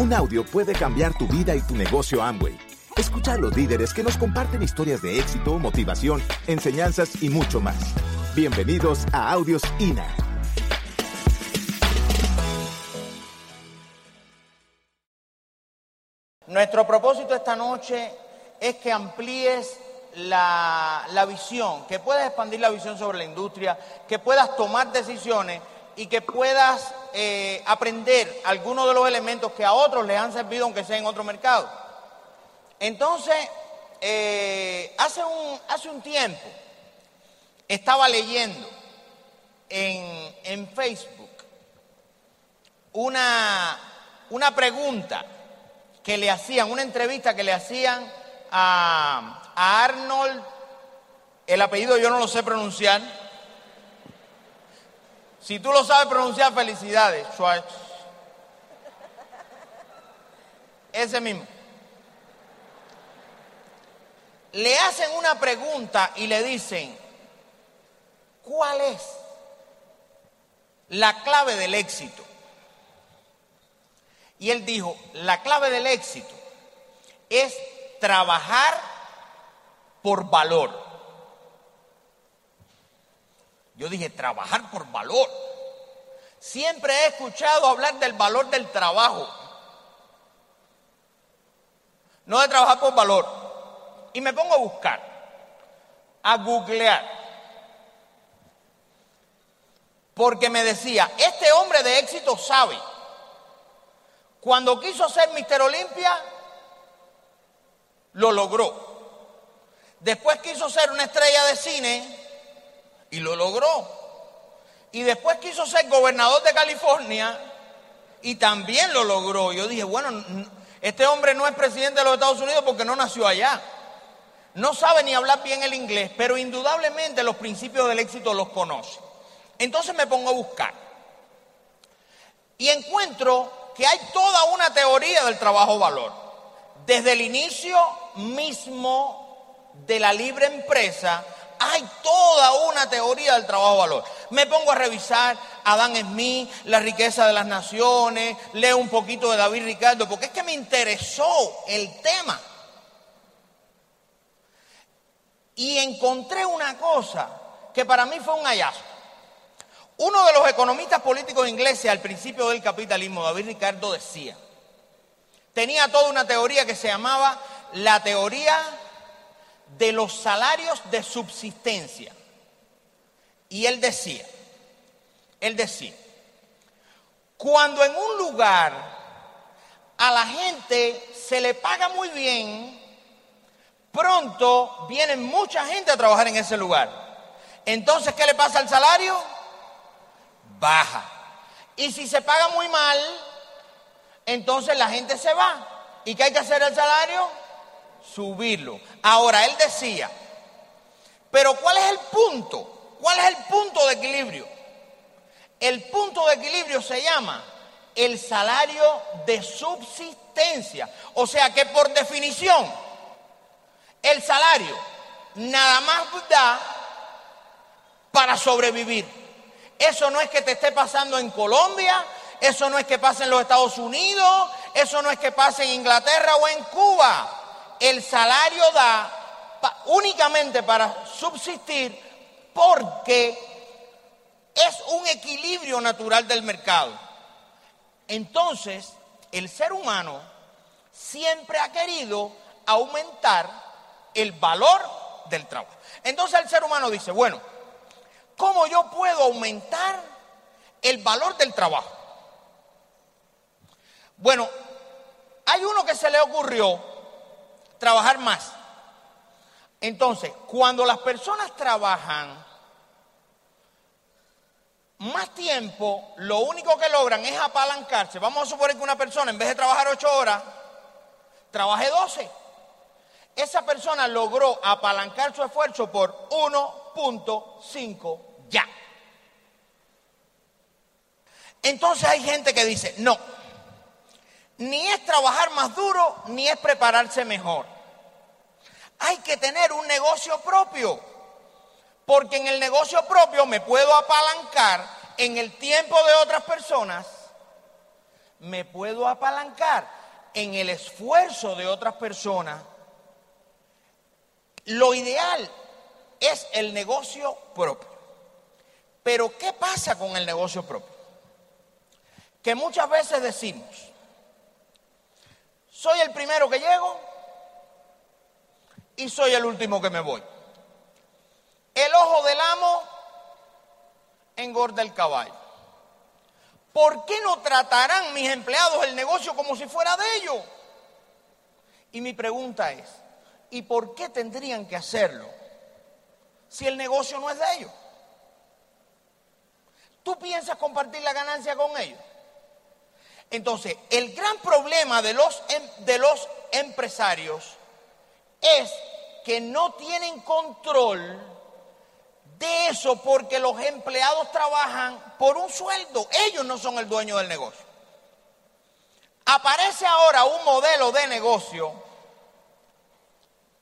Un audio puede cambiar tu vida y tu negocio Amway. Escucha a los líderes que nos comparten historias de éxito, motivación, enseñanzas y mucho más. Bienvenidos a Audios INA. Nuestro propósito esta noche es que amplíes la, la visión, que puedas expandir la visión sobre la industria, que puedas tomar decisiones y que puedas eh, aprender algunos de los elementos que a otros les han servido aunque sea en otro mercado. Entonces, eh, hace, un, hace un tiempo estaba leyendo en, en Facebook una, una pregunta que le hacían, una entrevista que le hacían a, a Arnold, el apellido yo no lo sé pronunciar, si tú lo sabes pronunciar, felicidades. Ese mismo. Le hacen una pregunta y le dicen, ¿cuál es la clave del éxito? Y él dijo, la clave del éxito es trabajar por valor. Yo dije, trabajar por valor. Siempre he escuchado hablar del valor del trabajo. No de trabajar por valor. Y me pongo a buscar, a googlear. Porque me decía, este hombre de éxito sabe. Cuando quiso ser Mister Olimpia, lo logró. Después quiso ser una estrella de cine y lo logró. Y después quiso ser gobernador de California y también lo logró. Yo dije, bueno, este hombre no es presidente de los Estados Unidos porque no nació allá. No sabe ni hablar bien el inglés, pero indudablemente los principios del éxito los conoce. Entonces me pongo a buscar. Y encuentro que hay toda una teoría del trabajo valor. Desde el inicio mismo de la libre empresa hay toda una teoría del trabajo valor. Me pongo a revisar a Adam Smith, La riqueza de las naciones, leo un poquito de David Ricardo, porque es que me interesó el tema. Y encontré una cosa que para mí fue un hallazgo. Uno de los economistas políticos ingleses al principio del capitalismo, David Ricardo, decía, tenía toda una teoría que se llamaba la teoría de los salarios de subsistencia. Y él decía, él decía, cuando en un lugar a la gente se le paga muy bien, pronto viene mucha gente a trabajar en ese lugar. Entonces, ¿qué le pasa al salario? Baja. Y si se paga muy mal, entonces la gente se va. ¿Y qué hay que hacer al salario? Subirlo. Ahora, él decía, pero ¿cuál es el punto? ¿Cuál es el punto de equilibrio? El punto de equilibrio se llama el salario de subsistencia. O sea que por definición, el salario nada más da para sobrevivir. Eso no es que te esté pasando en Colombia, eso no es que pase en los Estados Unidos, eso no es que pase en Inglaterra o en Cuba el salario da únicamente para subsistir porque es un equilibrio natural del mercado. Entonces, el ser humano siempre ha querido aumentar el valor del trabajo. Entonces el ser humano dice, bueno, ¿cómo yo puedo aumentar el valor del trabajo? Bueno, hay uno que se le ocurrió trabajar más. Entonces, cuando las personas trabajan más tiempo, lo único que logran es apalancarse. Vamos a suponer que una persona, en vez de trabajar ocho horas, trabaje 12. Esa persona logró apalancar su esfuerzo por 1.5 ya. Entonces hay gente que dice, no, ni es trabajar más duro, ni es prepararse mejor. Hay que tener un negocio propio, porque en el negocio propio me puedo apalancar en el tiempo de otras personas, me puedo apalancar en el esfuerzo de otras personas. Lo ideal es el negocio propio. Pero ¿qué pasa con el negocio propio? Que muchas veces decimos, soy el primero que llego y soy el último que me voy. El ojo del amo engorda el caballo. ¿Por qué no tratarán mis empleados el negocio como si fuera de ellos? Y mi pregunta es, ¿y por qué tendrían que hacerlo si el negocio no es de ellos? ¿Tú piensas compartir la ganancia con ellos? Entonces, el gran problema de los, em, de los empresarios es que no tienen control de eso porque los empleados trabajan por un sueldo. Ellos no son el dueño del negocio. Aparece ahora un modelo de negocio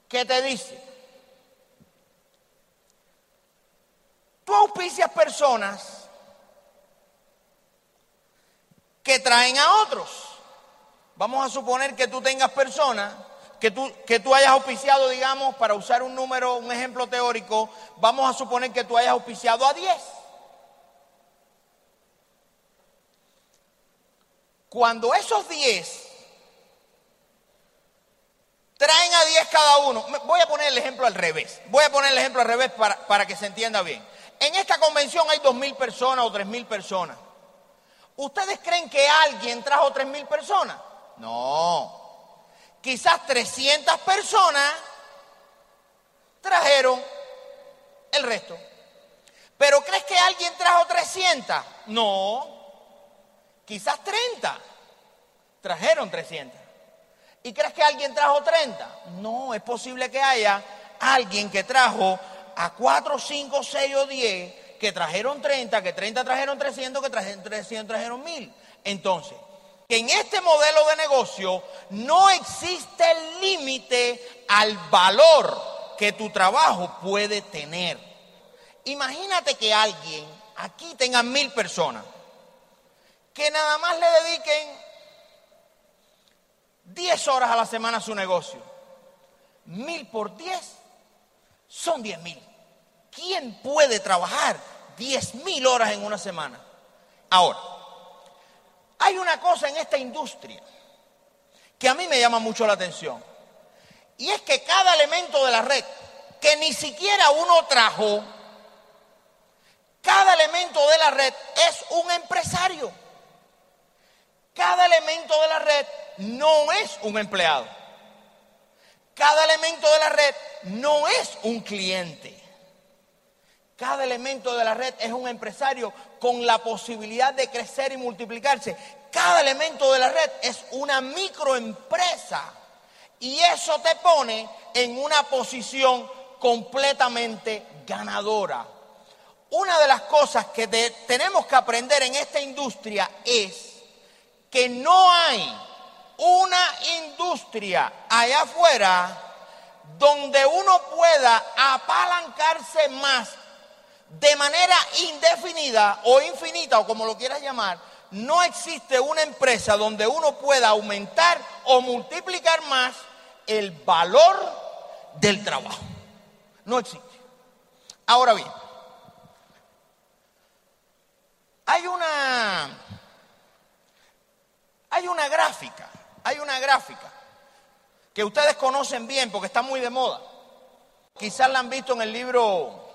que te dice, tú auspicias personas que traen a otros. Vamos a suponer que tú tengas personas que tú, que tú hayas auspiciado, digamos, para usar un número, un ejemplo teórico, vamos a suponer que tú hayas auspiciado a 10. Cuando esos 10 traen a 10 cada uno, voy a poner el ejemplo al revés, voy a poner el ejemplo al revés para, para que se entienda bien. En esta convención hay 2.000 personas o 3.000 personas. ¿Ustedes creen que alguien trajo 3.000 personas? No quizás 300 personas trajeron el resto. ¿Pero crees que alguien trajo 300? No. Quizás 30 trajeron 300. ¿Y crees que alguien trajo 30? No, es posible que haya alguien que trajo a 4, 5, 6 o 10 que trajeron 30, que 30 trajeron 300, que trajeron 300 trajeron 1000. Entonces, en este modelo de negocio no existe límite al valor que tu trabajo puede tener. Imagínate que alguien, aquí tenga mil personas, que nada más le dediquen 10 horas a la semana a su negocio. Mil por 10 son 10 mil. ¿Quién puede trabajar 10 mil horas en una semana? Ahora, hay una cosa en esta industria que a mí me llama mucho la atención. Y es que cada elemento de la red, que ni siquiera uno trajo, cada elemento de la red es un empresario. Cada elemento de la red no es un empleado. Cada elemento de la red no es un cliente. Cada elemento de la red es un empresario con la posibilidad de crecer y multiplicarse. Cada elemento de la red es una microempresa. Y eso te pone en una posición completamente ganadora. Una de las cosas que tenemos que aprender en esta industria es que no hay una industria allá afuera donde uno pueda apalancarse más de manera indefinida o infinita o como lo quieras llamar, no existe una empresa donde uno pueda aumentar o multiplicar más el valor del trabajo. No existe. Ahora bien, hay una hay una gráfica, hay una gráfica que ustedes conocen bien porque está muy de moda. Quizás la han visto en el libro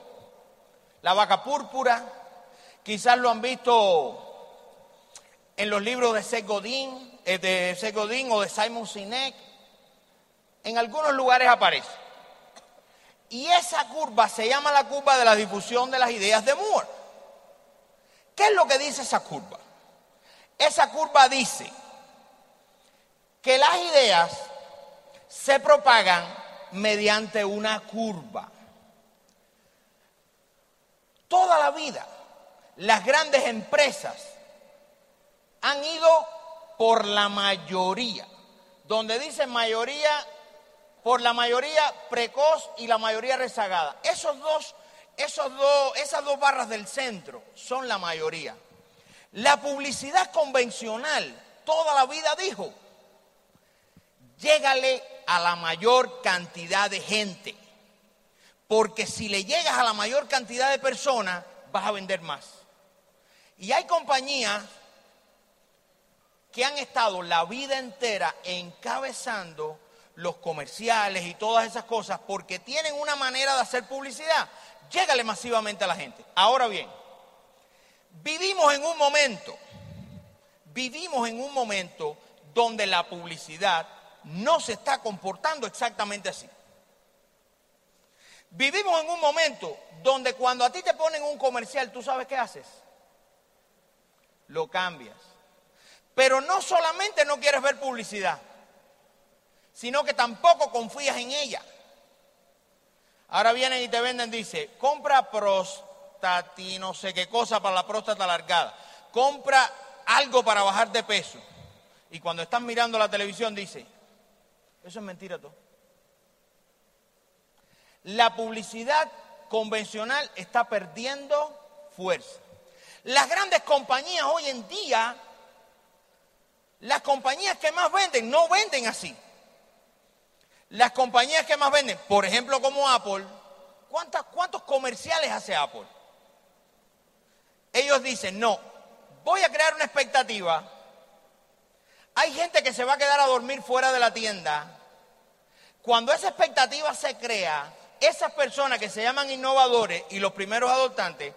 la vaca púrpura, quizás lo han visto en los libros de Seth Godin, eh, de o de Simon Sinek. En algunos lugares aparece. Y esa curva se llama la curva de la difusión de las ideas de Moore. ¿Qué es lo que dice esa curva? Esa curva dice que las ideas se propagan mediante una curva toda la vida las grandes empresas han ido por la mayoría. Donde dice mayoría, por la mayoría precoz y la mayoría rezagada. Esos dos, esos dos, esas dos barras del centro son la mayoría. La publicidad convencional toda la vida dijo, llégale a la mayor cantidad de gente, porque si le llegas a la mayor cantidad de personas, vas a vender más. Y hay compañías que han estado la vida entera encabezando los comerciales y todas esas cosas porque tienen una manera de hacer publicidad. Llégale masivamente a la gente. Ahora bien, vivimos en un momento, vivimos en un momento donde la publicidad no se está comportando exactamente así. Vivimos en un momento donde cuando a ti te ponen un comercial, ¿tú sabes qué haces? Lo cambias. Pero no solamente no quieres ver publicidad, sino que tampoco confías en ella. Ahora vienen y te venden, dice, compra prostati, no sé qué cosa para la próstata alargada. Compra algo para bajar de peso. Y cuando estás mirando la televisión dice, eso es mentira todo. La publicidad convencional está perdiendo fuerza. Las grandes compañías hoy en día, las compañías que más venden, no venden así. Las compañías que más venden, por ejemplo como Apple, ¿cuántos comerciales hace Apple? Ellos dicen, no, voy a crear una expectativa. Hay gente que se va a quedar a dormir fuera de la tienda. Cuando esa expectativa se crea, esas personas que se llaman innovadores y los primeros adoptantes,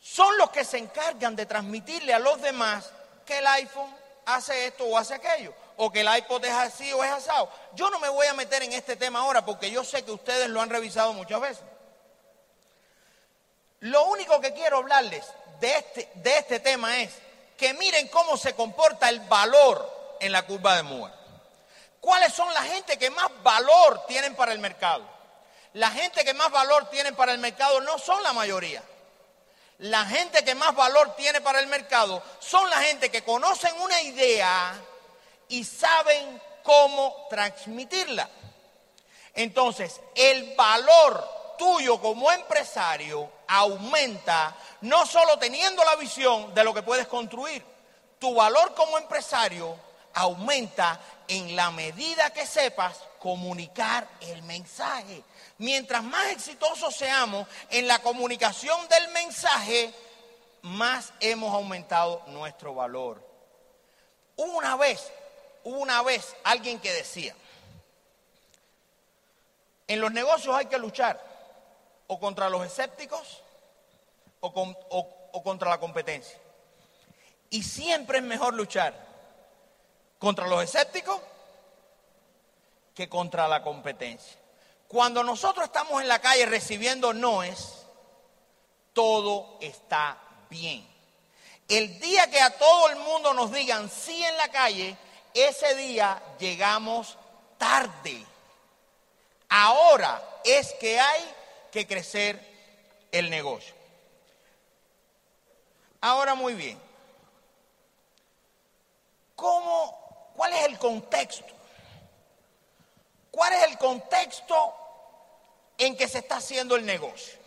son los que se encargan de transmitirle a los demás que el iPhone hace esto o hace aquello o que el iPod es así o es asado. Yo no me voy a meter en este tema ahora porque yo sé que ustedes lo han revisado muchas veces. Lo único que quiero hablarles de este, de este tema es que miren cómo se comporta el valor en la curva de Moore. ¿Cuáles son la gente que más valor tienen para el mercado? La gente que más valor tienen para el mercado no son la mayoría. La gente que más valor tiene para el mercado son la gente que conocen una idea y saben cómo transmitirla. Entonces, el valor tuyo como empresario aumenta no solo teniendo la visión de lo que puedes construir, tu valor como empresario aumenta en la medida que sepas comunicar el mensaje. Mientras más exitosos seamos en la comunicación del mensaje, más hemos aumentado nuestro valor. Una vez una vez alguien que decía, en los negocios hay que luchar o contra los escépticos o, contra la competencia. Y siempre es mejor luchar contra los escépticos que contra la competencia. Cuando nosotros estamos en la calle recibiendo noes, todo está bien. El día que a todo el mundo nos digan sí en la calle, ese día llegamos tarde. Ahora es que hay que crecer el negocio. Ahora muy bien. ¿Cómo, ¿Cuál es el contexto? ¿Cuál es el contexto en que se está haciendo el negocio?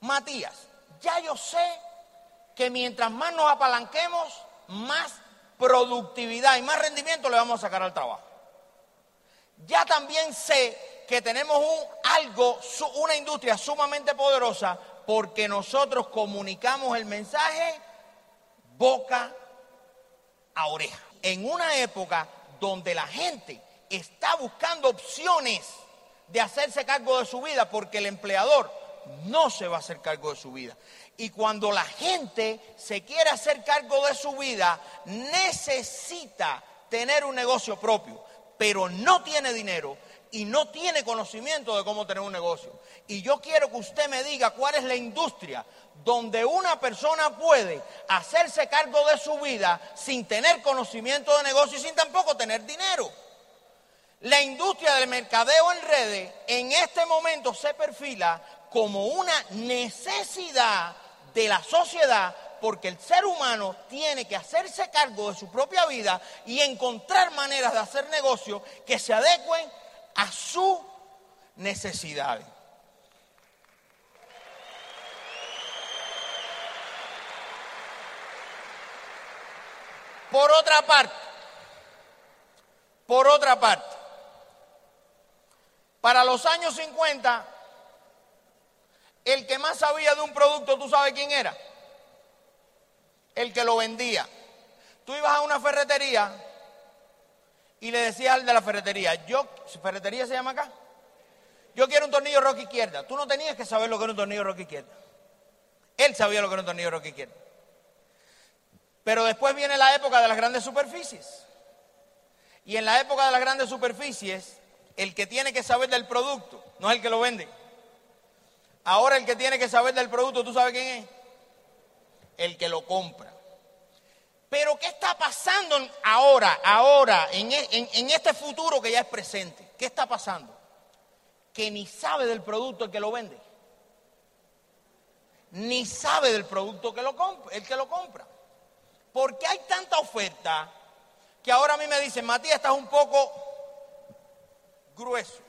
Matías, ya yo sé que mientras más nos apalanquemos, más productividad y más rendimiento le vamos a sacar al trabajo. Ya también sé que tenemos algo, una industria sumamente poderosa porque nosotros comunicamos el mensaje boca a oreja. En una época donde la gente está buscando opciones de hacerse cargo de su vida porque el empleador no se va a hacer cargo de su vida. Y cuando la gente se quiere hacer cargo de su vida, necesita tener un negocio propio, pero no tiene dinero y no tiene conocimiento de cómo tener un negocio. Y yo quiero que usted me diga cuál es la industria donde una persona puede hacerse cargo de su vida sin tener conocimiento de negocio y sin tampoco tener dinero. La industria del mercadeo en redes en este momento se perfila como una necesidad de la sociedad porque el ser humano tiene que hacerse cargo de su propia vida y encontrar maneras de hacer negocio que se adecuen a su necesidad. Por otra parte, por otra parte, para los años 50, el que más sabía de un producto, ¿tú sabes quién era? El que lo vendía. Tú ibas a una ferretería y le decías al de la ferretería, yo, ¿ferretería se llama acá? Yo quiero un tornillo roca izquierda. Tú no tenías que saber lo que era un tornillo roca izquierda. Él sabía lo que era un tornillo roca izquierda. Pero después viene la época de las grandes superficies. Y en la época de las grandes superficies, el que tiene que saber del producto no es el que lo vende. Ahora el que tiene que saber del producto, ¿tú sabes quién es? El que lo compra. Pero ¿qué está pasando ahora, ahora, en, e, en, este futuro que ya es presente? ¿Qué está pasando? Que ni sabe del producto el que lo vende. Ni sabe del producto que lo compra, el que lo compra. Porque hay tanta oferta que ahora a mí me dicen, Matías, estás un poco grueso.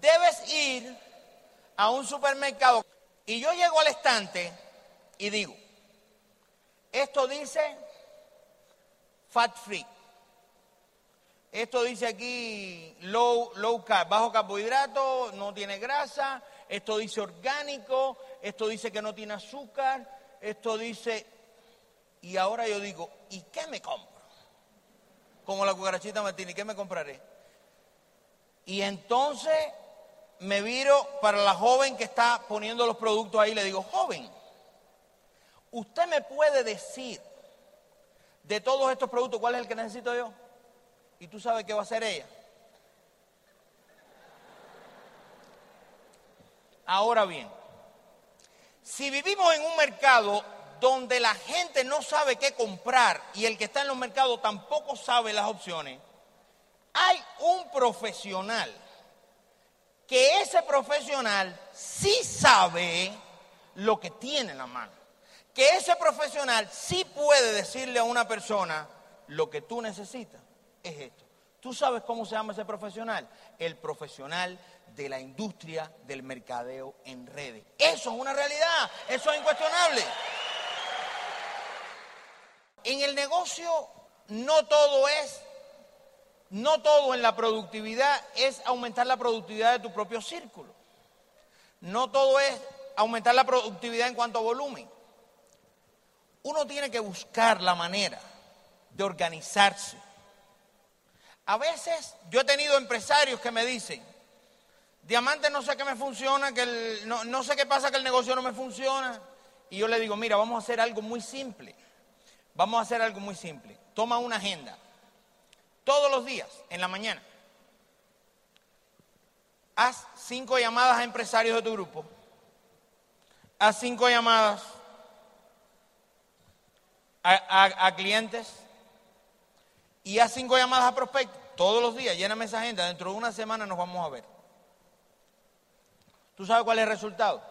Debes ir a un supermercado y yo llego al estante y digo, esto dice fat free. Esto dice aquí low, low carb, bajo carbohidrato, no tiene grasa. Esto dice orgánico. Esto dice que no tiene azúcar. Esto dice... Y ahora yo digo, ¿y qué me compro? Como la cucarachita Martini, ¿qué me compraré? Y entonces me viro para la joven que está poniendo los productos ahí le digo, joven, Usted me puede decir de todos estos productos cuál es el que necesito yo. Y tú sabes qué va a hacer ella. Ahora bien, si vivimos en un mercado donde la gente no sabe qué comprar y el que está en los mercados tampoco sabe las opciones, hay un profesional que ese profesional sí sabe lo que tiene en la mano que ese profesional sí puede decirle a una persona lo que tú necesitas es esto. ¿Tú sabes cómo se llama ese profesional? El profesional de la industria del mercadeo en redes. Eso es una realidad, eso es incuestionable. En el negocio no todo es, no todo en la productividad es aumentar la productividad de tu propio círculo. No todo es aumentar la productividad en cuanto a volumen uno tiene que buscar la manera de organizarse. A veces yo he tenido empresarios que me dicen, diamante no sé qué me funciona, que no, no sé qué pasa que el negocio no me funciona. Y yo le digo, mira, vamos a hacer algo muy simple. Vamos a hacer algo muy simple. Toma una agenda. Todos los días, en la mañana. Haz cinco llamadas a empresarios de tu grupo. Haz cinco llamadas a, clientes y a cinco llamadas a prospectos todos los días, lléname esa agenda, dentro de una semana nos vamos a ver. ¿Tú sabes cuál es el resultado?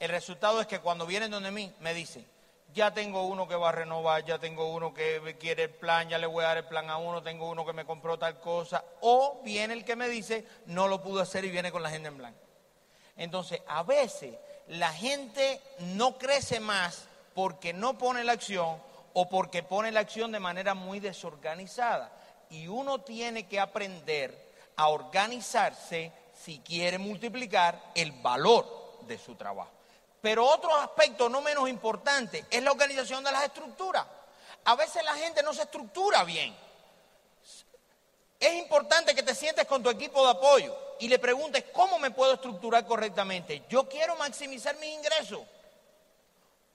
El resultado es que cuando vienen donde mí me dicen, ya tengo uno que va a renovar, ya tengo uno que quiere el plan, ya le voy a dar el plan a uno, tengo uno que me compró tal cosa, o viene el que me dice, no lo pudo hacer y viene con la agenda en blanco. Entonces, a veces la gente no crece más porque no pone la acción o porque pone la acción de manera muy desorganizada. Y uno tiene que aprender a organizarse si quiere multiplicar el valor de su trabajo. Pero otro aspecto no menos importante es la organización de las estructuras. A veces la gente no se estructura bien. Es importante que te sientes con tu equipo de apoyo y le preguntes cómo me puedo estructurar correctamente. Yo quiero maximizar mis ingresos.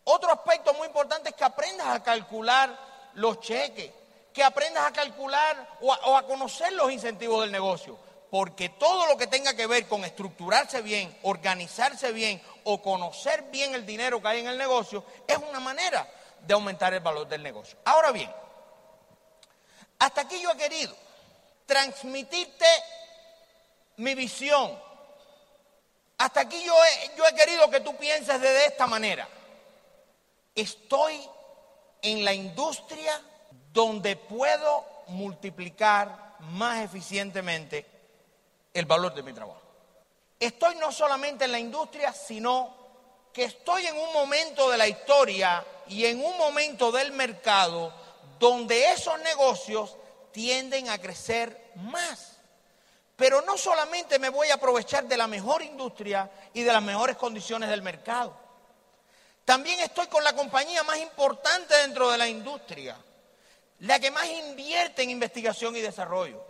Otro aspecto muy importante es que aprendas a calcular los cheques, que aprendas a calcular o a, conocer los incentivos del negocio. Porque todo lo que tenga que ver con estructurarse bien, organizarse bien o conocer bien el dinero que hay en el negocio es una manera de aumentar el valor del negocio. Ahora bien, hasta aquí yo he querido transmitirte mi visión. Hasta aquí yo he, yo he querido que tú pienses de esta manera estoy en la industria donde puedo multiplicar más eficientemente el valor de mi trabajo. Estoy no solamente en la industria, sino que estoy en un momento de la historia y en un momento del mercado donde esos negocios tienden a crecer más. Pero no solamente me voy a aprovechar de la mejor industria y de las mejores condiciones del mercado. También estoy con la compañía más importante dentro de la industria, la que más invierte en investigación y desarrollo,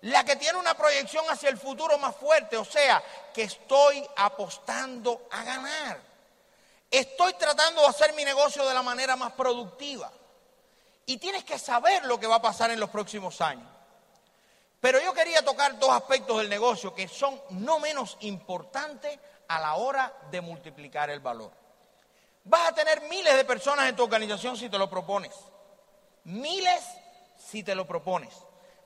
la que tiene una proyección hacia el futuro más fuerte, o sea, que estoy apostando a ganar. Estoy tratando de hacer mi negocio de la manera más productiva. Y tienes que saber lo que va a pasar en los próximos años. Pero yo quería tocar dos aspectos del negocio que son no menos importantes a la hora de multiplicar el valor. Vas a tener miles de personas en tu organización si te lo propones. Miles si te lo propones.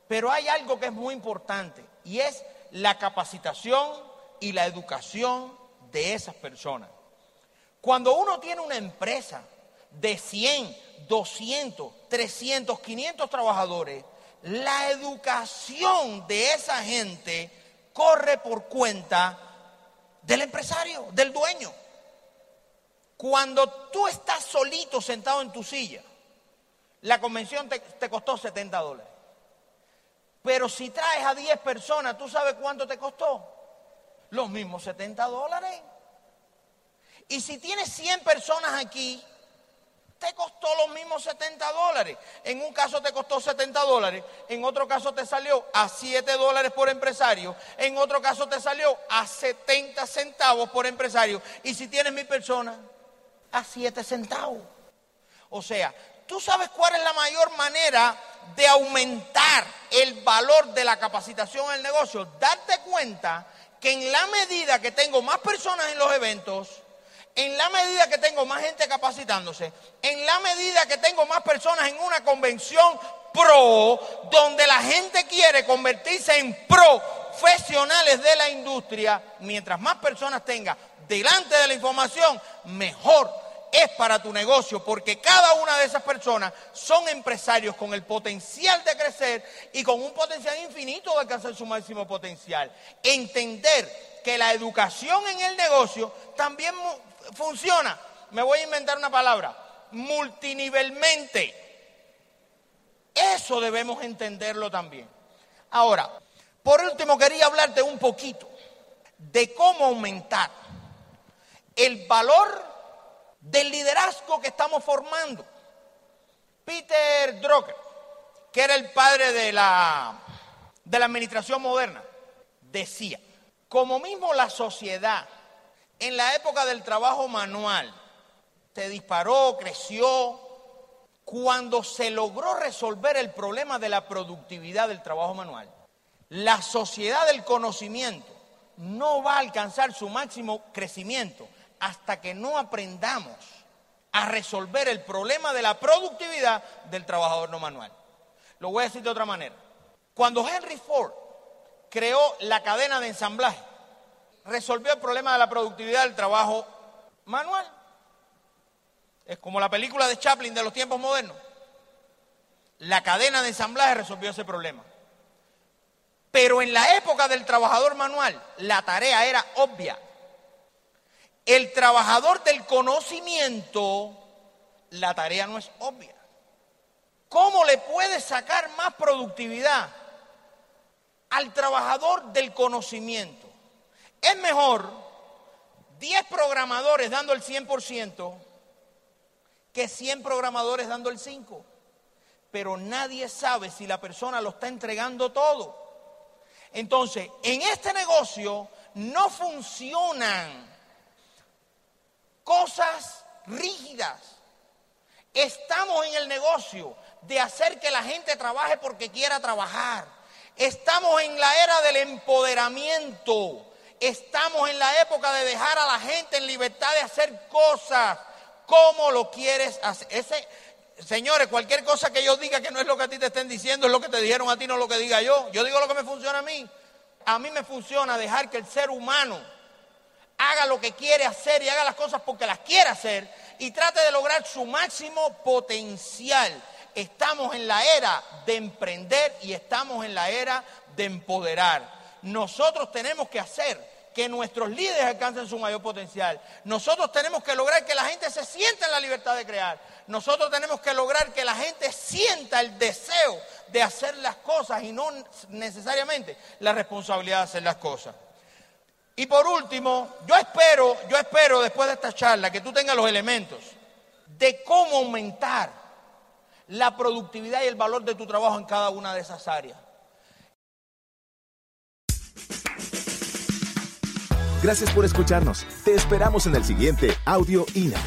Pero hay algo que es muy importante y es la capacitación y la educación de esas personas. Cuando uno tiene una empresa de 100, 200, 300, 500 trabajadores, la educación de esa gente corre por cuenta del empresario, del dueño. Cuando tú estás solito sentado en tu silla, la convención te, costó 70 dólares. Pero si traes a 10 personas, ¿tú sabes cuánto te costó? Los mismos 70 dólares. Y si tienes 100 personas aquí, te costó los mismos 70 dólares. En un caso te costó 70 dólares, en otro caso te salió a 7 dólares por empresario, en otro caso te salió a 70 centavos por empresario. Y si tienes mil personas, a 7 centavos. O sea, tú sabes cuál es la mayor manera de aumentar el valor de la capacitación el negocio. Darte cuenta que en la medida que tengo más personas en los eventos, en la medida que tengo más gente capacitándose, en la medida que tengo más personas en una convención pro, donde la gente quiere convertirse en profesionales de la industria, mientras más personas tenga delante de la información, mejor es para tu negocio, porque cada una de esas personas son empresarios con el potencial de crecer y con un potencial infinito de alcanzar su máximo potencial. Entender que la educación en el negocio también funciona, me voy a inventar una palabra, multinivelmente. Eso debemos entenderlo también. Ahora, por último quería hablarte un poquito de cómo aumentar el valor del liderazgo que estamos formando. Peter Drucker, que era el padre de la, de la administración moderna, decía, como mismo la sociedad en la época del trabajo manual se disparó, creció, cuando se logró resolver el problema de la productividad del trabajo manual, la sociedad del conocimiento no va a alcanzar su máximo crecimiento hasta que no aprendamos a resolver el problema de la productividad del trabajador no manual. Lo voy a decir de otra manera. Cuando Henry Ford creó la cadena de ensamblaje, resolvió el problema de la productividad del trabajo manual. Es como la película de Chaplin de los tiempos modernos. La cadena de ensamblaje resolvió ese problema. Pero en la época del trabajador manual, la tarea era obvia. El trabajador del conocimiento, la tarea no es obvia. ¿Cómo le puede sacar más productividad al trabajador del conocimiento? Es mejor 10 programadores dando el 100% que 100 programadores dando el 5%. Pero nadie sabe si la persona lo está entregando todo. Entonces, en este negocio no funcionan cosas rígidas. Estamos en el negocio de hacer que la gente trabaje porque quiera trabajar. Estamos en la era del empoderamiento. Estamos en la época de dejar a la gente en libertad de hacer cosas como lo quieres hacer. Ese, señores, cualquier cosa que yo diga que no es lo que a ti te estén diciendo, es lo que te dijeron a ti, no lo que diga yo. Yo digo lo que me funciona a mí. A mí me funciona dejar que el ser humano haga lo que quiere hacer y haga las cosas porque las quiere hacer y trate de lograr su máximo potencial. Estamos en la era de emprender y estamos en la era de empoderar. Nosotros tenemos que hacer que nuestros líderes alcancen su mayor potencial. Nosotros tenemos que lograr que la gente se sienta en la libertad de crear. Nosotros tenemos que lograr que la gente sienta el deseo de hacer las cosas y no necesariamente la responsabilidad de hacer las cosas. Y por último, yo espero, yo espero después de esta charla que tú tengas los elementos de cómo aumentar la productividad y el valor de tu trabajo en cada una de esas áreas. Gracias por escucharnos. Te esperamos en el siguiente Audio INA.